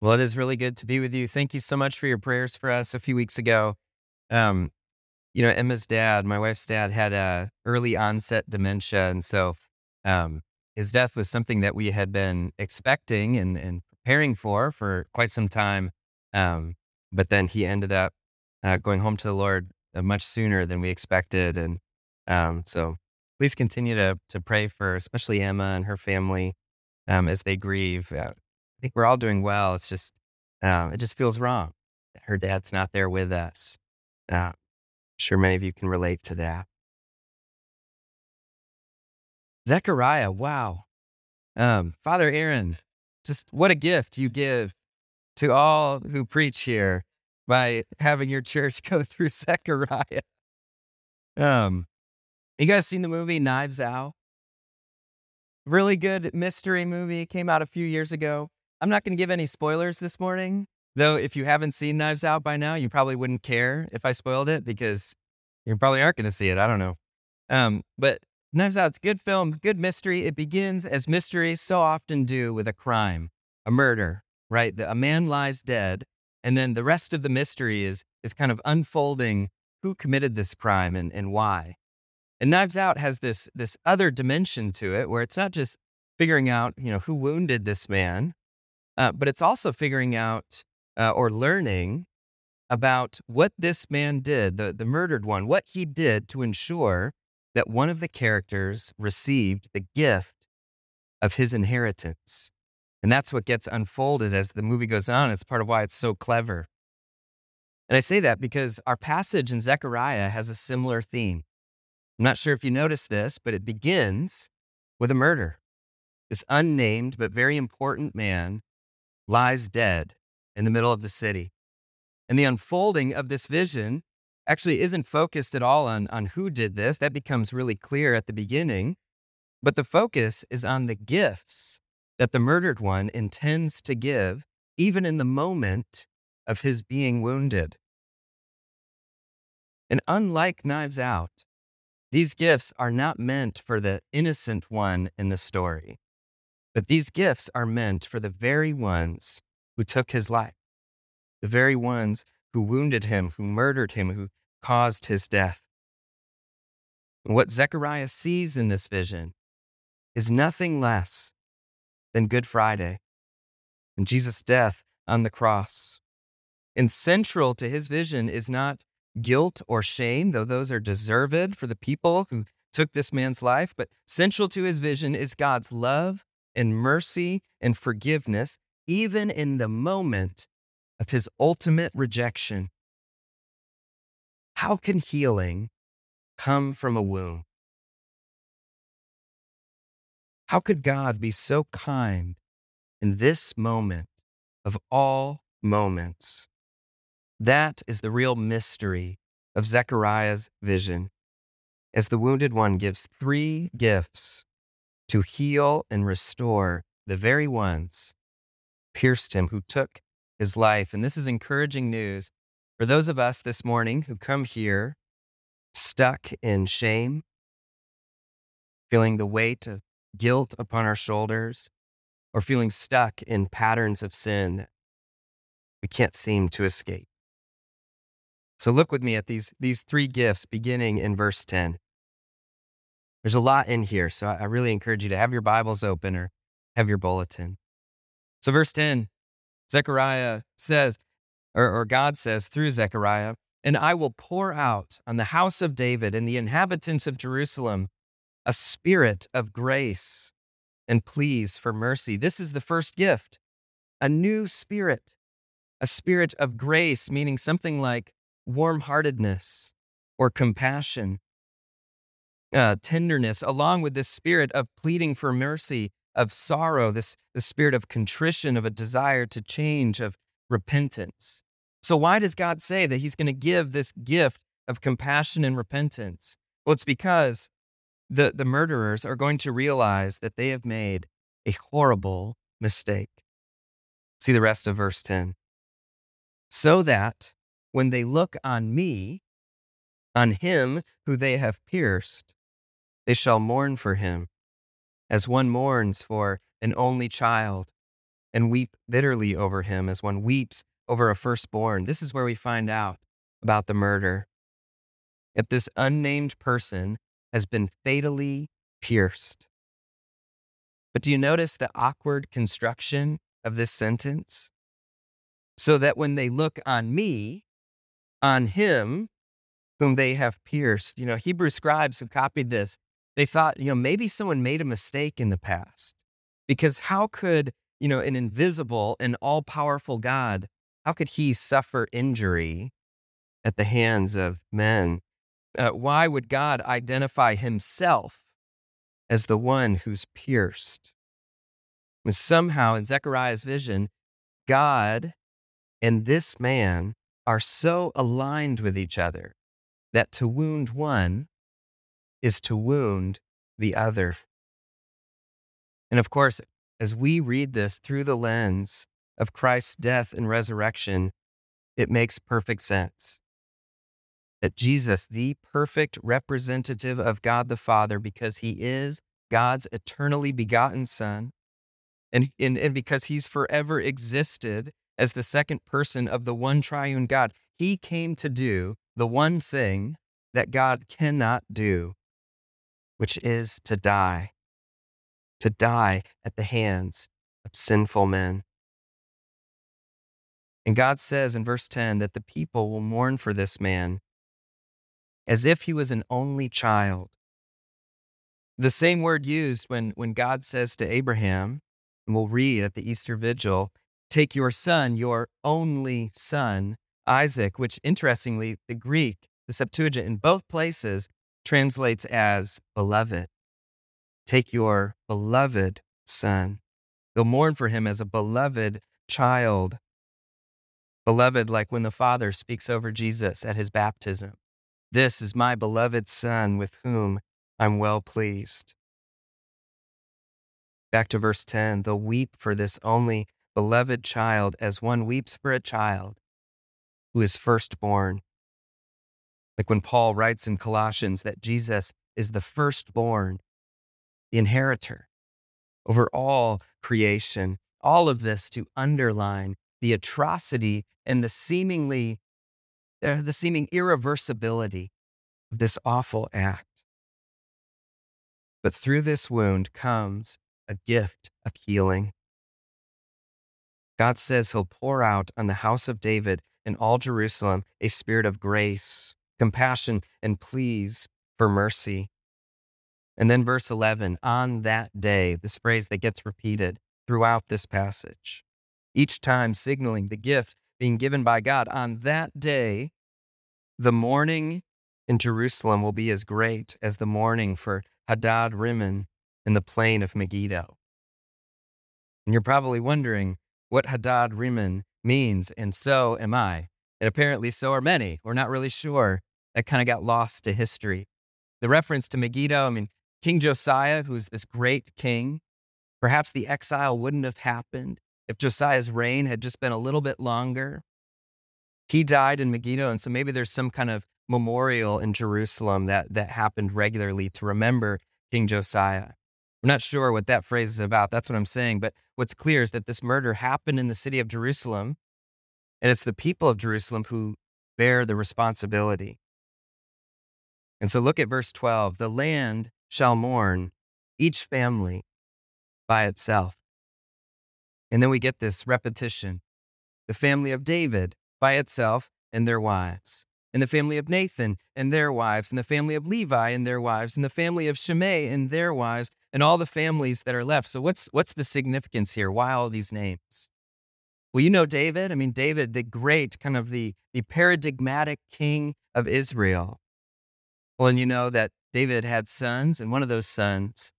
Well, it is really good to be with you. Thank you so much for your prayers for us a few weeks ago. Um, you know, Emma's dad, my wife's dad, had a early onset dementia, and so um, his death was something that we had been expecting and, and preparing for for quite some time. Um, but then he ended up uh, going home to the Lord uh, much sooner than we expected, and um, so please continue to to pray for especially Emma and her family um, as they grieve. Uh, I think we're all doing well. It's just um, it just feels wrong. Her dad's not there with us. Uh, sure many of you can relate to that. Zechariah, wow. Um, Father Aaron, just what a gift you give to all who preach here by having your church go through Zechariah. Um, you guys seen the movie Knives Out? Really good mystery movie. Came out a few years ago. I'm not going to give any spoilers this morning, though. If you haven't seen Knives Out by now, you probably wouldn't care if I spoiled it because you probably aren't going to see it. I don't know. Um, but Knives Out's a good film, good mystery. It begins as mysteries so often do with a crime, a murder, right? The, a man lies dead, and then the rest of the mystery is is kind of unfolding who committed this crime and, and why. And Knives Out has this this other dimension to it where it's not just figuring out, you know, who wounded this man, uh, but it's also figuring out uh, or learning about what this man did, the, the murdered one, what he did to ensure that one of the characters received the gift of his inheritance. And that's what gets unfolded as the movie goes on. It's part of why it's so clever. And I say that because our passage in Zechariah has a similar theme. I'm not sure if you noticed this, but it begins with a murder. This unnamed but very important man lies dead in the middle of the city. And the unfolding of this vision actually isn't focused at all on, on who did this. That becomes really clear at the beginning. But the focus is on the gifts that the murdered one intends to give, even in the moment of his being wounded. And unlike Knives Out, these gifts are not meant for the innocent one in the story, but these gifts are meant for the very ones who took his life, the very ones who wounded him, who murdered him, who caused his death. And what Zechariah sees in this vision is nothing less than Good Friday and Jesus' death on the cross. And central to his vision is not guilt or shame, though those are deserved for the people who took this man's life, but central to his vision is God's love and mercy and forgiveness, even in the moment of his ultimate rejection. How can healing come from a wound? How could God be so kind in this moment of all moments? That is the real mystery of Zechariah's vision, as the wounded one gives three gifts to heal and restore the very ones pierced him who took his life. And this is encouraging news for those of us this morning who come here stuck in shame, feeling the weight of guilt upon our shoulders, or feeling stuck in patterns of sin that we can't seem to escape. So look with me at these, these three gifts beginning in verse 10. There's a lot in here, so I really encourage you to have your Bibles open or have your bulletin. So, verse 10, Zechariah says, or, or God says through Zechariah, and I will pour out on the house of David and the inhabitants of Jerusalem a spirit of grace and pleas for mercy. This is the first gift, a new spirit, a spirit of grace, meaning something like warm heartedness or compassion, uh, tenderness, along with this spirit of pleading for mercy, of sorrow, this the spirit of contrition, of a desire to change, of repentance. So, why does God say that He's going to give this gift of compassion and repentance? Well, it's because the, the murderers are going to realize that they have made a horrible mistake. See the rest of verse 10. So that when they look on me, on him who they have pierced, they shall mourn for him, as one mourns for an only child, and weep bitterly over him as one weeps over a firstborn. This is where we find out about the murder. If this unnamed person has been fatally pierced. But do you notice the awkward construction of this sentence? So that when they look on me, on him whom they have pierced, you know, Hebrew scribes who copied this, they thought, you know, maybe someone made a mistake in the past. Because how could, you know, an invisible and all powerful God, how could he suffer injury at the hands of men? Uh, why would God identify himself as the one who's pierced? And somehow in Zechariah's vision, God and this man are so aligned with each other that to wound one is to wound the other. And of course, as we read this through the lens of Christ's death and resurrection, it makes perfect sense. That Jesus, the perfect representative of God the Father, because he is God's eternally begotten Son, and, and, and because he's forever existed as the second person of the one triune God, he came to do the one thing that God cannot do, which is to die to die at the hands of sinful men. And God says in verse 10 that the people will mourn for this man as if he was an only child. The same word used when, when God says to Abraham, and we'll read at the Easter Vigil, take your son, your only son, Isaac, which interestingly, the Greek, the Septuagint in both places translates as beloved. Take your beloved son. They'll mourn for him as a beloved child. Beloved, like when the Father speaks over Jesus at his baptism. This is my beloved Son with whom I'm well pleased. Back to verse 10 they'll weep for this only beloved child as one weeps for a child who is firstborn. Like when Paul writes in Colossians that Jesus is the firstborn the inheritor over all creation. All of this to underline the atrocity and the seemingly uh, the seeming irreversibility of this awful act. But through this wound comes a gift of healing. God says he'll pour out on the house of David and all Jerusalem a spirit of grace, compassion, and pleas for mercy. And then verse 11, on that day, this phrase that gets repeated throughout this passage, each time signaling the gift being given by God. On that day, the mourning in Jerusalem will be as great as the mourning for Hadad Rimmon in the plain of Megiddo. And you're probably wondering what Hadad Rimmon means, and so am I. And apparently, so are many. We're not really sure. That kind of got lost to history. The reference to Megiddo, I mean, King Josiah, who's this great king, perhaps the exile wouldn't have happened if Josiah's reign had just been a little bit longer. He died in Megiddo, and so maybe there's some kind of memorial in Jerusalem that, that happened regularly to remember King Josiah. We're not sure what that phrase is about. That's what I'm saying. But what's clear is that this murder happened in the city of Jerusalem, and it's the people of Jerusalem who bear the responsibility. And so look at verse 12. The land shall mourn, each family by itself. And then we get this repetition the family of David by itself and their wives, and the family of Nathan and their wives, and the family of Levi and their wives, and the family of Shimei and their wives, and all the families that are left. So, what's, what's the significance here? Why all these names? Well, you know David. I mean, David, the great, kind of the, the paradigmatic king of Israel. Well, and you know that David had sons, and one of those sons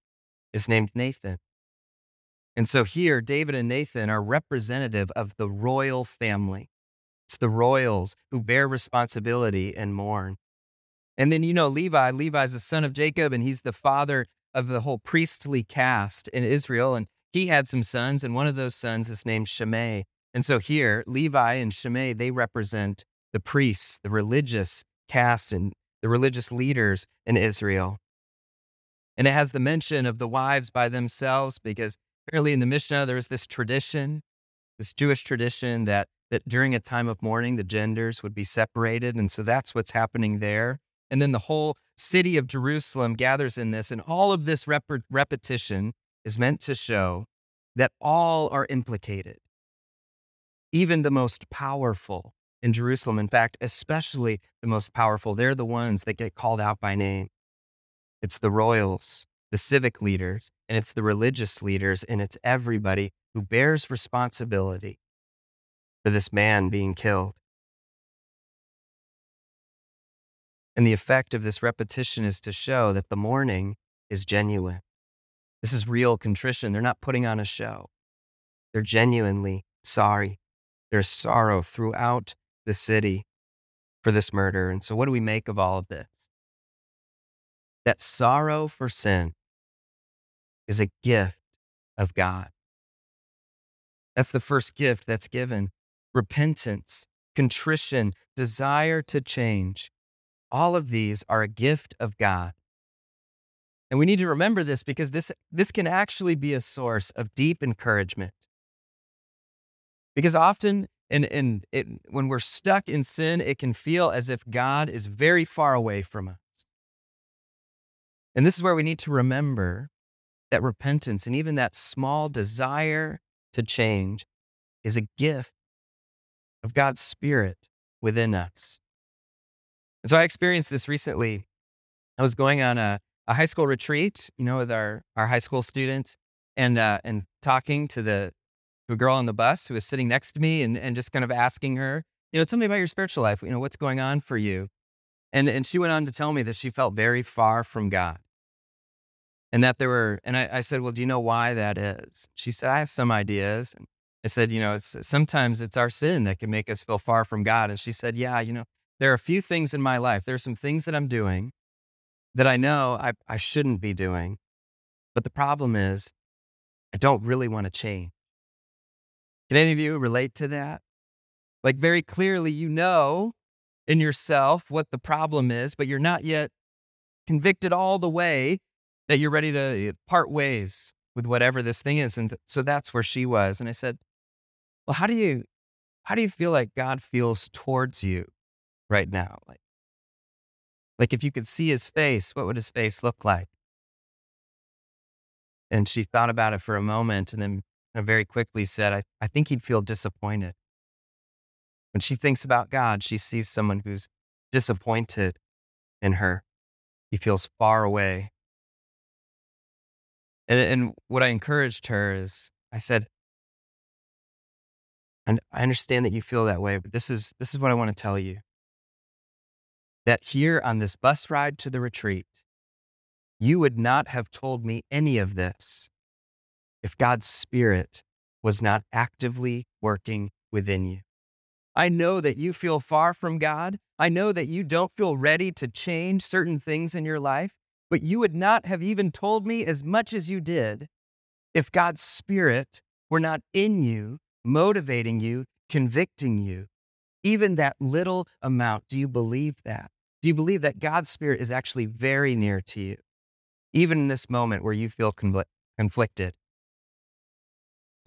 is named Nathan. And so here, David and Nathan are representative of the royal family. It's the royals who bear responsibility and mourn. And then, you know, Levi, Levi's the son of Jacob, and he's the father of the whole priestly caste in Israel. And he had some sons, and one of those sons is named Shimei. And so here, Levi and Shimei, they represent the priests, the religious caste and the religious leaders in Israel. And it has the mention of the wives by themselves because Apparently, in the Mishnah, there was this tradition, this Jewish tradition that that during a time of mourning, the genders would be separated, and so that's what's happening there. And then the whole city of Jerusalem gathers in this, and all of this rep- repetition is meant to show that all are implicated, even the most powerful in Jerusalem. In fact, especially the most powerful, they're the ones that get called out by name. It's the royals, the civic leaders, and it's the religious leaders, and it's everybody who bears responsibility for this man being killed. And the effect of this repetition is to show that the mourning is genuine. This is real contrition. They're not putting on a show. They're genuinely sorry. There's sorrow throughout the city for this murder. And so, what do we make of all of this? That sorrow for sin is a gift of God. That's the first gift that's given repentance, contrition, desire to change. All of these are a gift of God. And we need to remember this because this, this can actually be a source of deep encouragement. Because often, in, in, it, when we're stuck in sin, it can feel as if God is very far away from us. And this is where we need to remember that repentance and even that small desire to change is a gift of God's Spirit within us. And so I experienced this recently. I was going on a, a high school retreat, you know, with our, our high school students and, uh, and talking to the to a girl on the bus who was sitting next to me and, and just kind of asking her, you know, tell me about your spiritual life. You know, what's going on for you? And, and she went on to tell me that she felt very far from God. And that there were, and I, I said, well, do you know why that is? She said, I have some ideas. And I said, you know, it's sometimes it's our sin that can make us feel far from God. And she said, yeah, you know, there are a few things in my life. There are some things that I'm doing that I know I, I shouldn't be doing. But the problem is, I don't really want to change. Can any of you relate to that? Like, very clearly, you know in yourself what the problem is, but you're not yet convicted all the way that you're ready to part ways with whatever this thing is. And th- so that's where she was. And I said, well, how do you, how do you feel like God feels towards you right now? Like, like if you could see his face, what would his face look like? And she thought about it for a moment and then very quickly said, I, I think he'd feel disappointed. When she thinks about God, she sees someone who's disappointed in her. He feels far away. And, and what I encouraged her is I said, and I understand that you feel that way, but this is, this is what I want to tell you. That here on this bus ride to the retreat, you would not have told me any of this if God's Spirit was not actively working within you. I know that you feel far from God. I know that you don't feel ready to change certain things in your life, but you would not have even told me as much as you did if God's Spirit were not in you, motivating you, convicting you. Even that little amount, do you believe that? Do you believe that God's Spirit is actually very near to you, even in this moment where you feel conflicted?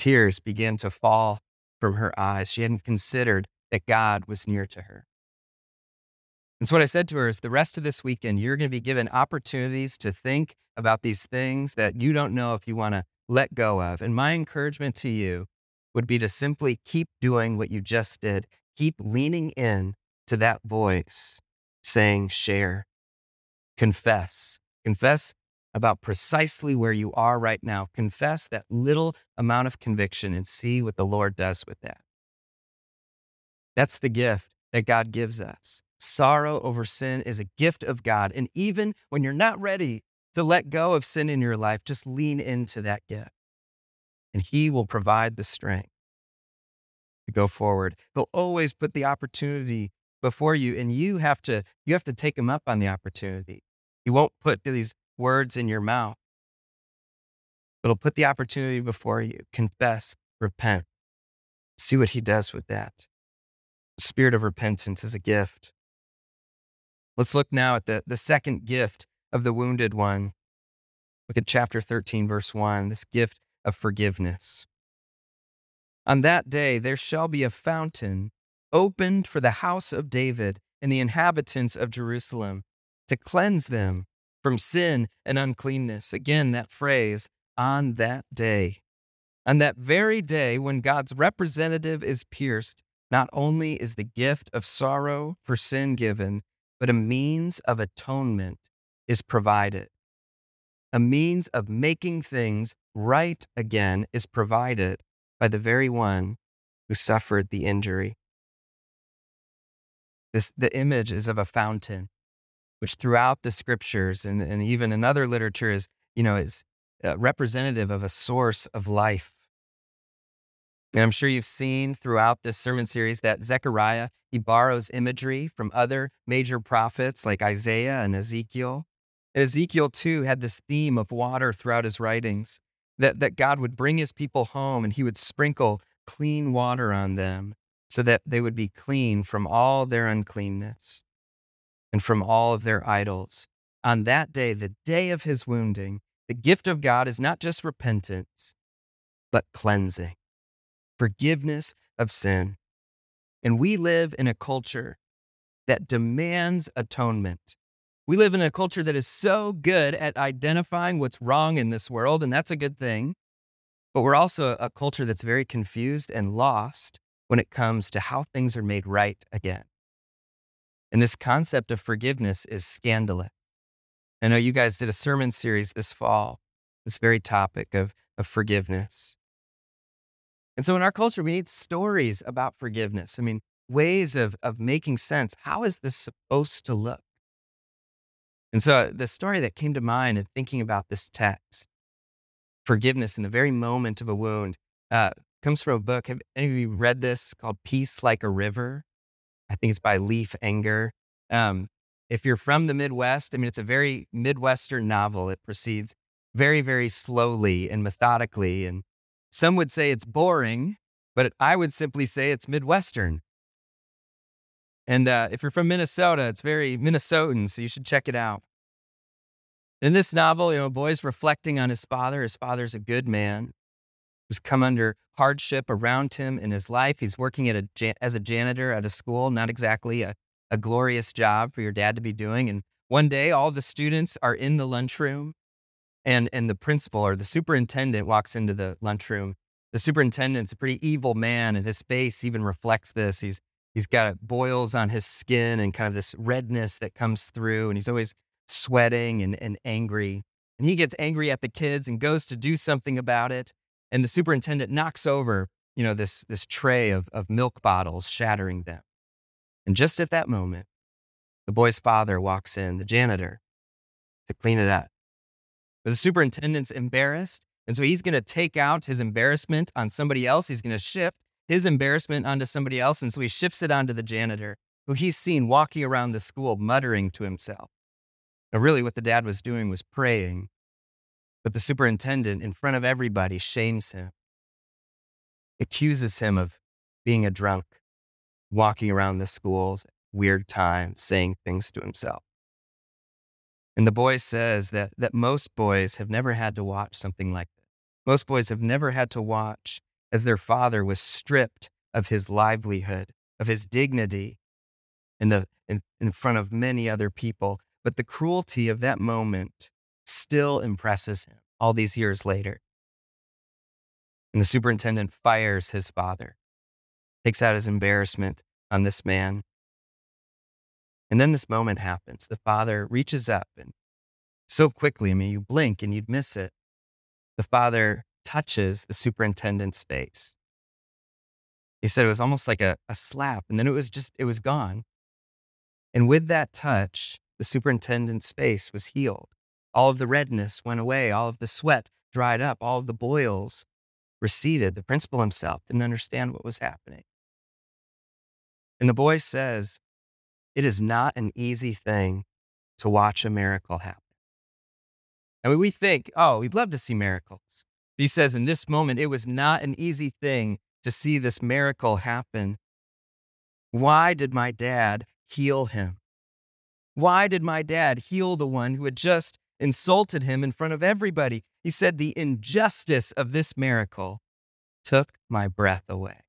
Tears began to fall from her eyes. She hadn't considered that God was near to her. And so, what I said to her is the rest of this weekend, you're going to be given opportunities to think about these things that you don't know if you want to let go of. And my encouragement to you would be to simply keep doing what you just did, keep leaning in to that voice saying, share, confess, confess about precisely where you are right now. Confess that little amount of conviction and see what the Lord does with that. That's the gift that God gives us. Sorrow over sin is a gift of God. And even when you're not ready to let go of sin in your life, just lean into that gift. And He will provide the strength to go forward. He'll always put the opportunity before you, and you have to you have to take him up on the opportunity. He won't put these words in your mouth. It'll put the opportunity before you. Confess, repent. See what he does with that. The spirit of repentance is a gift. Let's look now at the, the second gift of the wounded one. Look at chapter 13, verse 1. This gift of forgiveness. On that day there shall be a fountain opened for the house of David and the inhabitants of Jerusalem to cleanse them from sin and uncleanness. Again, that phrase, on that day. On that very day when God's representative is pierced, not only is the gift of sorrow for sin given, but a means of atonement is provided. A means of making things right again is provided by the very one who suffered the injury. This, the image is of a fountain, which throughout the scriptures and, and even in other literature is, you know, is uh, representative of a source of life. And I'm sure you've seen throughout this sermon series that Zechariah, he borrows imagery from other major prophets like Isaiah and Ezekiel. And Ezekiel, too, had this theme of water throughout his writings that, that God would bring his people home and he would sprinkle clean water on them so that they would be clean from all their uncleanness and from all of their idols. On that day, the day of his wounding, the gift of God is not just repentance, but cleansing, forgiveness of sin. And we live in a culture that demands atonement. We live in a culture that is so good at identifying what's wrong in this world, and that's a good thing. But we're also a culture that's very confused and lost when it comes to how things are made right again. And this concept of forgiveness is scandalous. I know you guys did a sermon series this fall, this very topic of, of forgiveness. And so in our culture, we need stories about forgiveness. I mean, ways of, of making sense. How is this supposed to look? And so the story that came to mind in thinking about this text, forgiveness in the very moment of a wound, uh, comes from a book. Have any of you read this called Peace Like a River? I think it's by Leif Enger. Um, if you're from the Midwest, I mean, it's a very Midwestern novel. It proceeds very, very slowly and methodically. And some would say it's boring, but I would simply say it's Midwestern. And uh, if you're from Minnesota, it's very Minnesotan, so you should check it out. In this novel, you know, a boy's reflecting on his father. His father's a good man who's come under hardship around him in his life. He's working at a, as a janitor at a school, not exactly a, a glorious job for your dad to be doing. And one day, all the students are in the lunchroom, and, and the principal or the superintendent walks into the lunchroom. The superintendent's a pretty evil man, and his face even reflects this. He's He's got boils on his skin and kind of this redness that comes through, and he's always sweating and, and angry. And he gets angry at the kids and goes to do something about it. And the superintendent knocks over, you know, this, this tray of, of milk bottles, shattering them. And just at that moment, the boy's father walks in, the janitor, to clean it up. But the superintendent's embarrassed. And so he's going to take out his embarrassment on somebody else. He's going to shift his embarrassment onto somebody else. And so he shifts it onto the janitor, who he's seen walking around the school muttering to himself. Now, really, what the dad was doing was praying, but the superintendent, in front of everybody, shames him, accuses him of being a drunk, walking around the schools weird time, saying things to himself. And the boy says that, that most boys have never had to watch something like this. Most boys have never had to watch as their father was stripped of his livelihood, of his dignity in, the, in, in front of many other people. But the cruelty of that moment still impresses him all these years later. And the superintendent fires his father, takes out his embarrassment on this man. And then this moment happens. The father reaches up and so quickly, I mean, you blink and you'd miss it. The father touches the superintendent's face. He said it was almost like a, a slap, and then it was just, it was gone. And with that touch, the superintendent's face was healed. All of the redness went away, all of the sweat dried up, all of the boils receded. The principal himself didn't understand what was happening. And the boy says, It is not an easy thing to watch a miracle happen. And we think, oh, we'd love to see miracles. He says, in this moment, it was not an easy thing to see this miracle happen. Why did my dad heal him? Why did my dad heal the one who had just insulted him in front of everybody? He said, The injustice of this miracle took my breath away.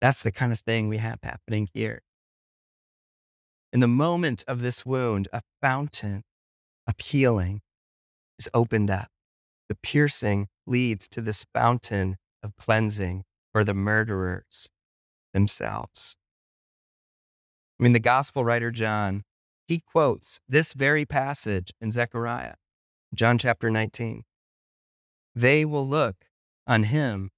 That's the kind of thing we have happening here. In the moment of this wound, a fountain of healing is opened up. The piercing leads to this fountain of cleansing for the murderers themselves. I mean, the gospel writer John, he quotes this very passage in Zechariah, John chapter 19. They will look on him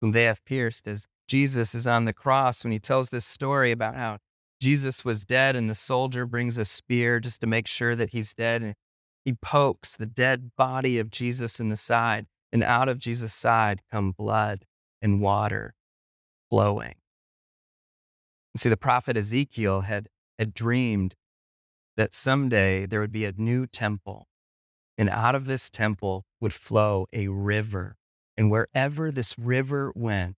whom they have pierced as Jesus is on the cross when he tells this story about how Jesus was dead and the soldier brings a spear just to make sure that he's dead. And he pokes the dead body of Jesus in the side, and out of Jesus' side come blood and water flowing. You see, the prophet Ezekiel had, had dreamed that someday there would be a new temple, and out of this temple would flow a river. And wherever this river went,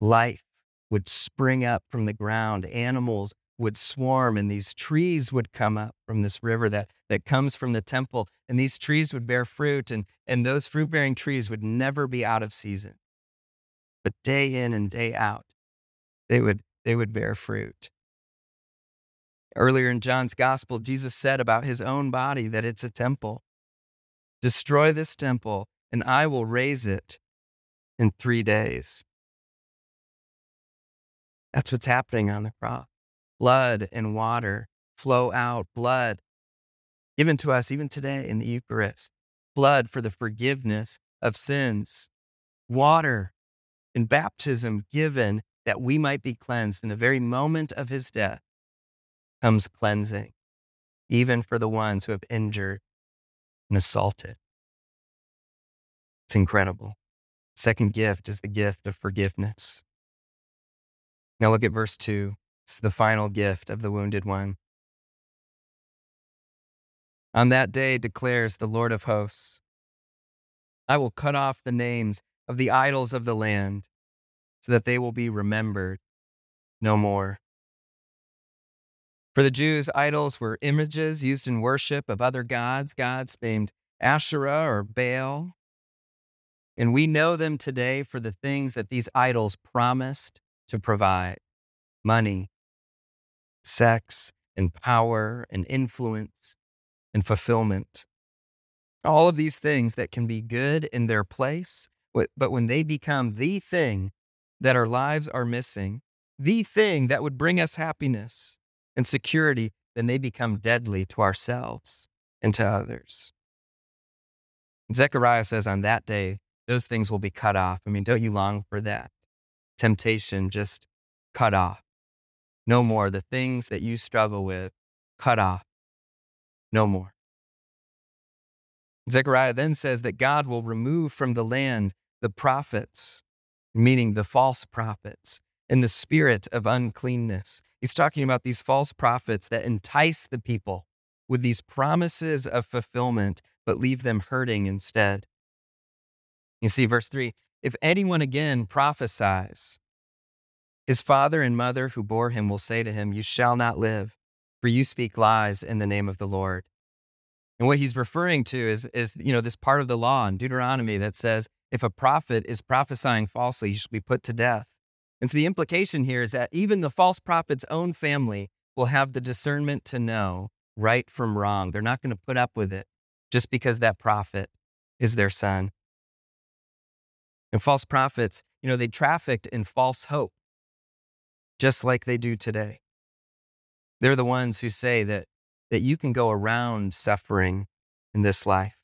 life would spring up from the ground. Animals would swarm, and these trees would come up from this river that, that comes from the temple. And these trees would bear fruit, and, and those fruit bearing trees would never be out of season. But day in and day out, they would, they would bear fruit. Earlier in John's gospel, Jesus said about his own body that it's a temple. Destroy this temple, and I will raise it in three days. That's what's happening on the cross. Blood and water flow out, blood given to us even today in the Eucharist, blood for the forgiveness of sins, water in baptism given that we might be cleansed. In the very moment of his death comes cleansing, even for the ones who have injured and assaulted. It's incredible. Second gift is the gift of forgiveness. Now look at verse 2. It's the final gift of the wounded one. On that day declares the Lord of hosts, I will cut off the names of the idols of the land so that they will be remembered no more. For the Jews, idols were images used in worship of other gods, gods named Asherah or Baal. And we know them today for the things that these idols promised to provide money, sex, and power, and influence, and fulfillment. All of these things that can be good in their place, but when they become the thing that our lives are missing, the thing that would bring us happiness and security, then they become deadly to ourselves and to others. Zechariah says on that day, those things will be cut off. I mean, don't you long for that? temptation just cut off. No more. The things that you struggle with, cut off. No more. Zechariah then says that God will remove from the land the prophets, meaning the false prophets, and the spirit of uncleanness. He's talking about these false prophets that entice the people with these promises of fulfillment, but leave them hurting instead. You see, verse 3 if anyone again prophesies, his father and mother who bore him will say to him, You shall not live, for you speak lies in the name of the Lord. And what he's referring to is, is you know, this part of the law in Deuteronomy that says if a prophet is prophesying falsely, he should be put to death. And so the implication here is that even the false prophet's own family will have the discernment to know right from wrong. They're not going to put up with it just because that prophet is their son. And false prophets, you know, they trafficked in false hope, just like they do today. They're the ones who say that, that you can go around suffering in this life.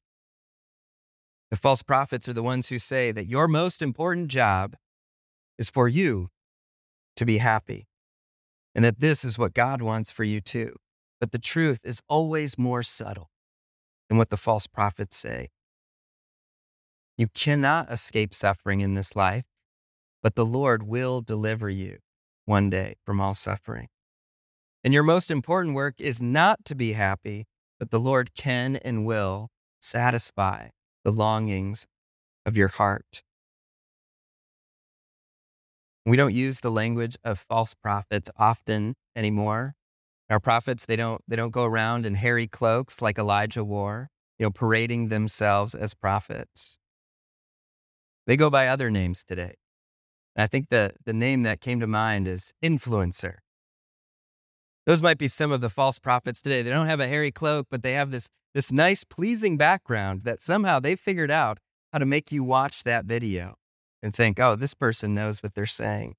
The false prophets are the ones who say that your most important job is for you to be happy and that this is what God wants for you too. But the truth is always more subtle than what the false prophets say. You cannot escape suffering in this life, but the Lord will deliver you one day from all suffering. And your most important work is not to be happy, but the Lord can and will satisfy the longings of your heart. We don't use the language of false prophets often anymore. Our prophets, they don't, they don't go around in hairy cloaks like Elijah wore. you know, parading themselves as prophets. They go by other names today. And I think the, the name that came to mind is influencer. Those might be some of the false prophets today. They don't have a hairy cloak, but they have this, this nice, pleasing background that somehow they figured out how to make you watch that video and think, oh, this person knows what they're saying.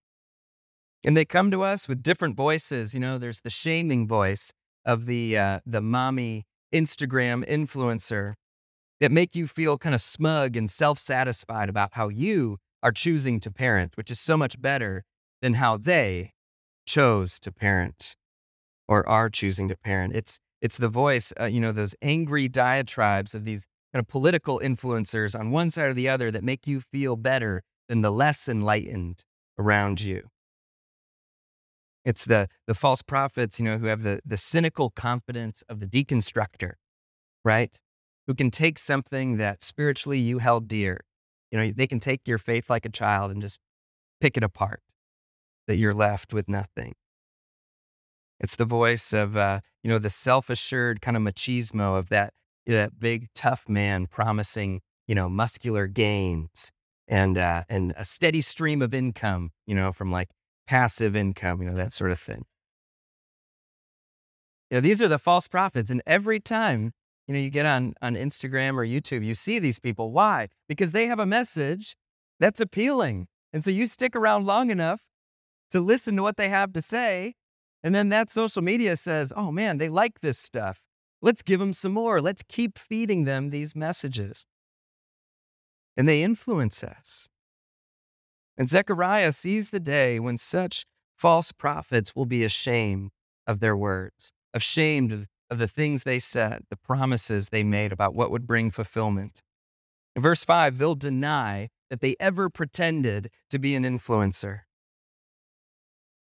And they come to us with different voices. You know, there's the shaming voice of the uh, the mommy Instagram influencer that make you feel kind of smug and self-satisfied about how you are choosing to parent, which is so much better than how they chose to parent or are choosing to parent. It's it's the voice, uh, you know, those angry diatribes of these kind of political influencers on one side or the other that make you feel better than the less enlightened around you. It's the the false prophets, you know, who have the the cynical confidence of the deconstructor, right? Who can take something that spiritually you held dear. You know, they can take your faith like a child and just pick it apart. That you're left with nothing. It's the voice of uh, you know the self-assured kind of machismo of that that big tough man promising you know muscular gains and uh, and a steady stream of income, you know, from like passive income, you know, that sort of thing. You know, these are the false prophets. And every time, you know, you get on, on Instagram or YouTube, you see these people. Why? Because they have a message that's appealing. And so you stick around long enough to listen to what they have to say. And then that social media says, oh man, they like this stuff. Let's give them some more. Let's keep feeding them these messages. And they influence us. And Zechariah sees the day when such false prophets will be ashamed of their words, ashamed of, of the things they said, the promises they made about what would bring fulfillment. In verse 5, they'll deny that they ever pretended to be an influencer.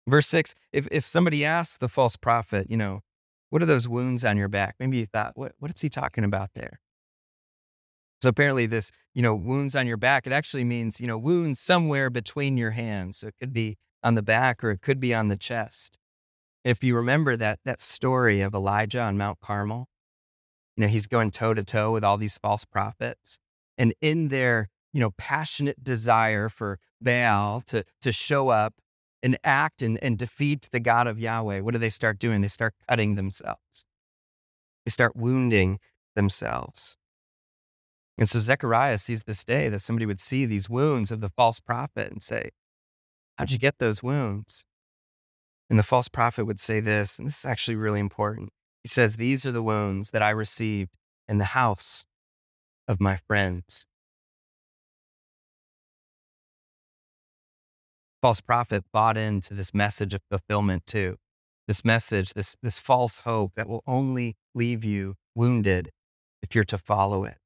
Verse 6, if, if somebody asks the false prophet, you know, what are those wounds on your back? Maybe you thought, what, what is he talking about there? So apparently this, you know, wounds on your back, it actually means, you know, wounds somewhere between your hands. So it could be on the back or it could be on the chest. If you remember that that story of Elijah on Mount Carmel, you know, he's going toe to toe with all these false prophets. And in their, you know, passionate desire for Baal to to show up and act and, and defeat the God of Yahweh, what do they start doing? They start cutting themselves. They start wounding themselves. And so Zechariah sees this day that somebody would see these wounds of the false prophet and say, How'd you get those wounds? And the false prophet would say this, and this is actually really important. He says, These are the wounds that I received in the house of my friends. False prophet bought into this message of fulfillment too. This message, this, this false hope that will only leave you wounded if you're to follow it.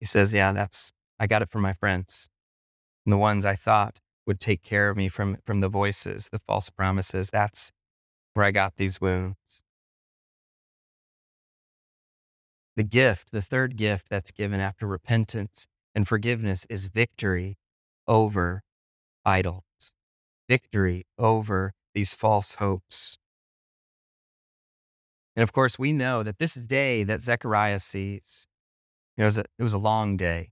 He says, Yeah, that's, I got it from my friends. And the ones I thought would take care of me from, from the voices, the false promises. That's where I got these wounds. The gift, the third gift that's given after repentance and forgiveness is victory over idols, victory over these false hopes. And of course, we know that this day that Zechariah sees it was a, it was a long day,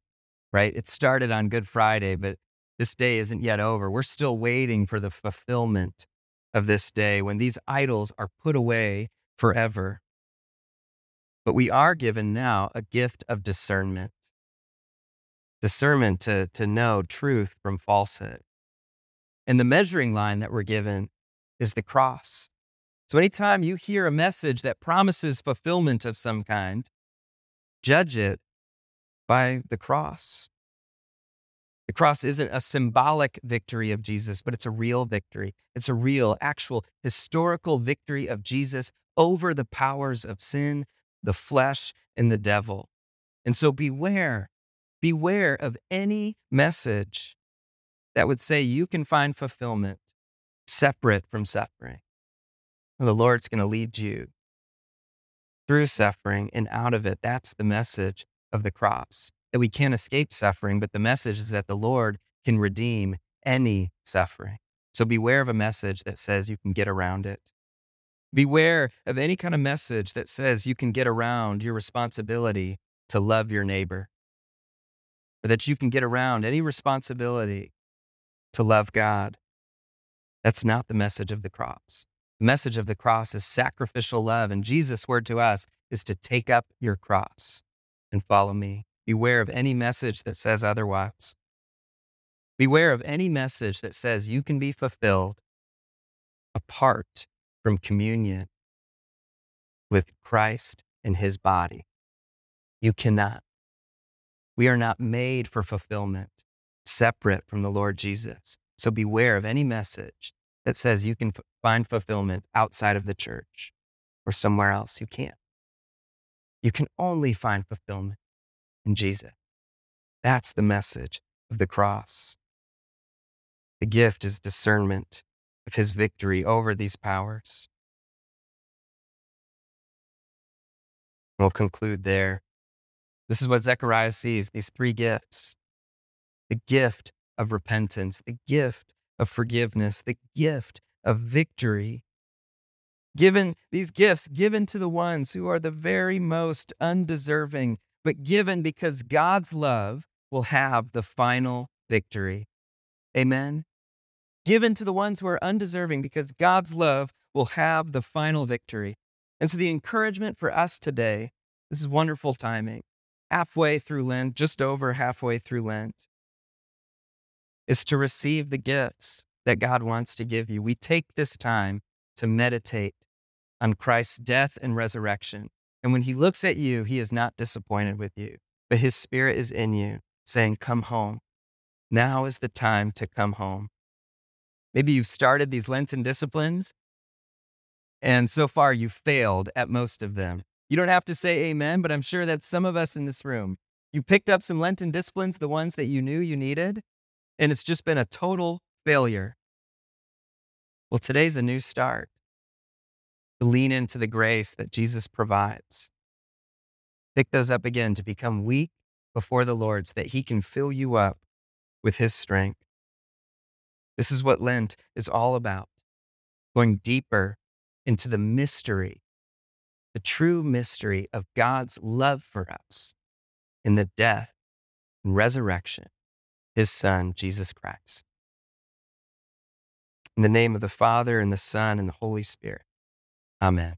right? It started on Good Friday, but this day isn't yet over. We're still waiting for the fulfillment of this day when these idols are put away forever. But we are given now a gift of discernment discernment to, to know truth from falsehood. And the measuring line that we're given is the cross. So anytime you hear a message that promises fulfillment of some kind, judge it by the cross. The cross isn't a symbolic victory of Jesus, but it's a real victory. It's a real, actual, historical victory of Jesus over the powers of sin, the flesh, and the devil. And so beware, beware of any message that would say you can find fulfillment separate from suffering. The Lord's going to lead you through suffering and out of it. That's the message of the cross, that we can't escape suffering, but the message is that the Lord can redeem any suffering. So beware of a message that says you can get around it. Beware of any kind of message that says you can get around your responsibility to love your neighbor, or that you can get around any responsibility to love God. That's not the message of the cross. The message of the cross is sacrificial love, and Jesus' word to us is to take up your cross and follow me. Beware of any message that says otherwise. Beware of any message that says you can be fulfilled apart from communion with Christ and his body. You cannot. We are not made for fulfillment separate from the Lord Jesus. So beware of any message that says you can f- find fulfillment outside of the church or somewhere else. You can't. You can only find fulfillment in Jesus. That's the message of the cross. The gift is discernment of his victory over these powers. We'll conclude there. This is what Zechariah sees these three gifts the gift of repentance, the gift of forgiveness, the gift of victory. Given these gifts, given to the ones who are the very most undeserving, but given because God's love will have the final victory. Amen. Given to the ones who are undeserving because God's love will have the final victory. And so, the encouragement for us today this is wonderful timing. Halfway through Lent, just over halfway through Lent, is to receive the gifts that God wants to give you. We take this time to meditate on Christ's death and resurrection. And when he looks at you, he is not disappointed with you, but his spirit is in you, saying, Come home. Now is the time to come home. Maybe you've started these Lenten disciplines, and so far you've failed at most of them. You don't have to say amen, but I'm sure that some of us in this room, you picked up some Lenten disciplines, the ones that you knew you needed, and it's just been a total failure. Well, today's a new start to lean into the grace that Jesus provides. Pick those up again to become weak before the Lord so that He can fill you up with His strength. This is what Lent is all about going deeper into the mystery, the true mystery of God's love for us in the death and resurrection, His Son, Jesus Christ. In the name of the Father, and the Son, and the Holy Spirit. Amen.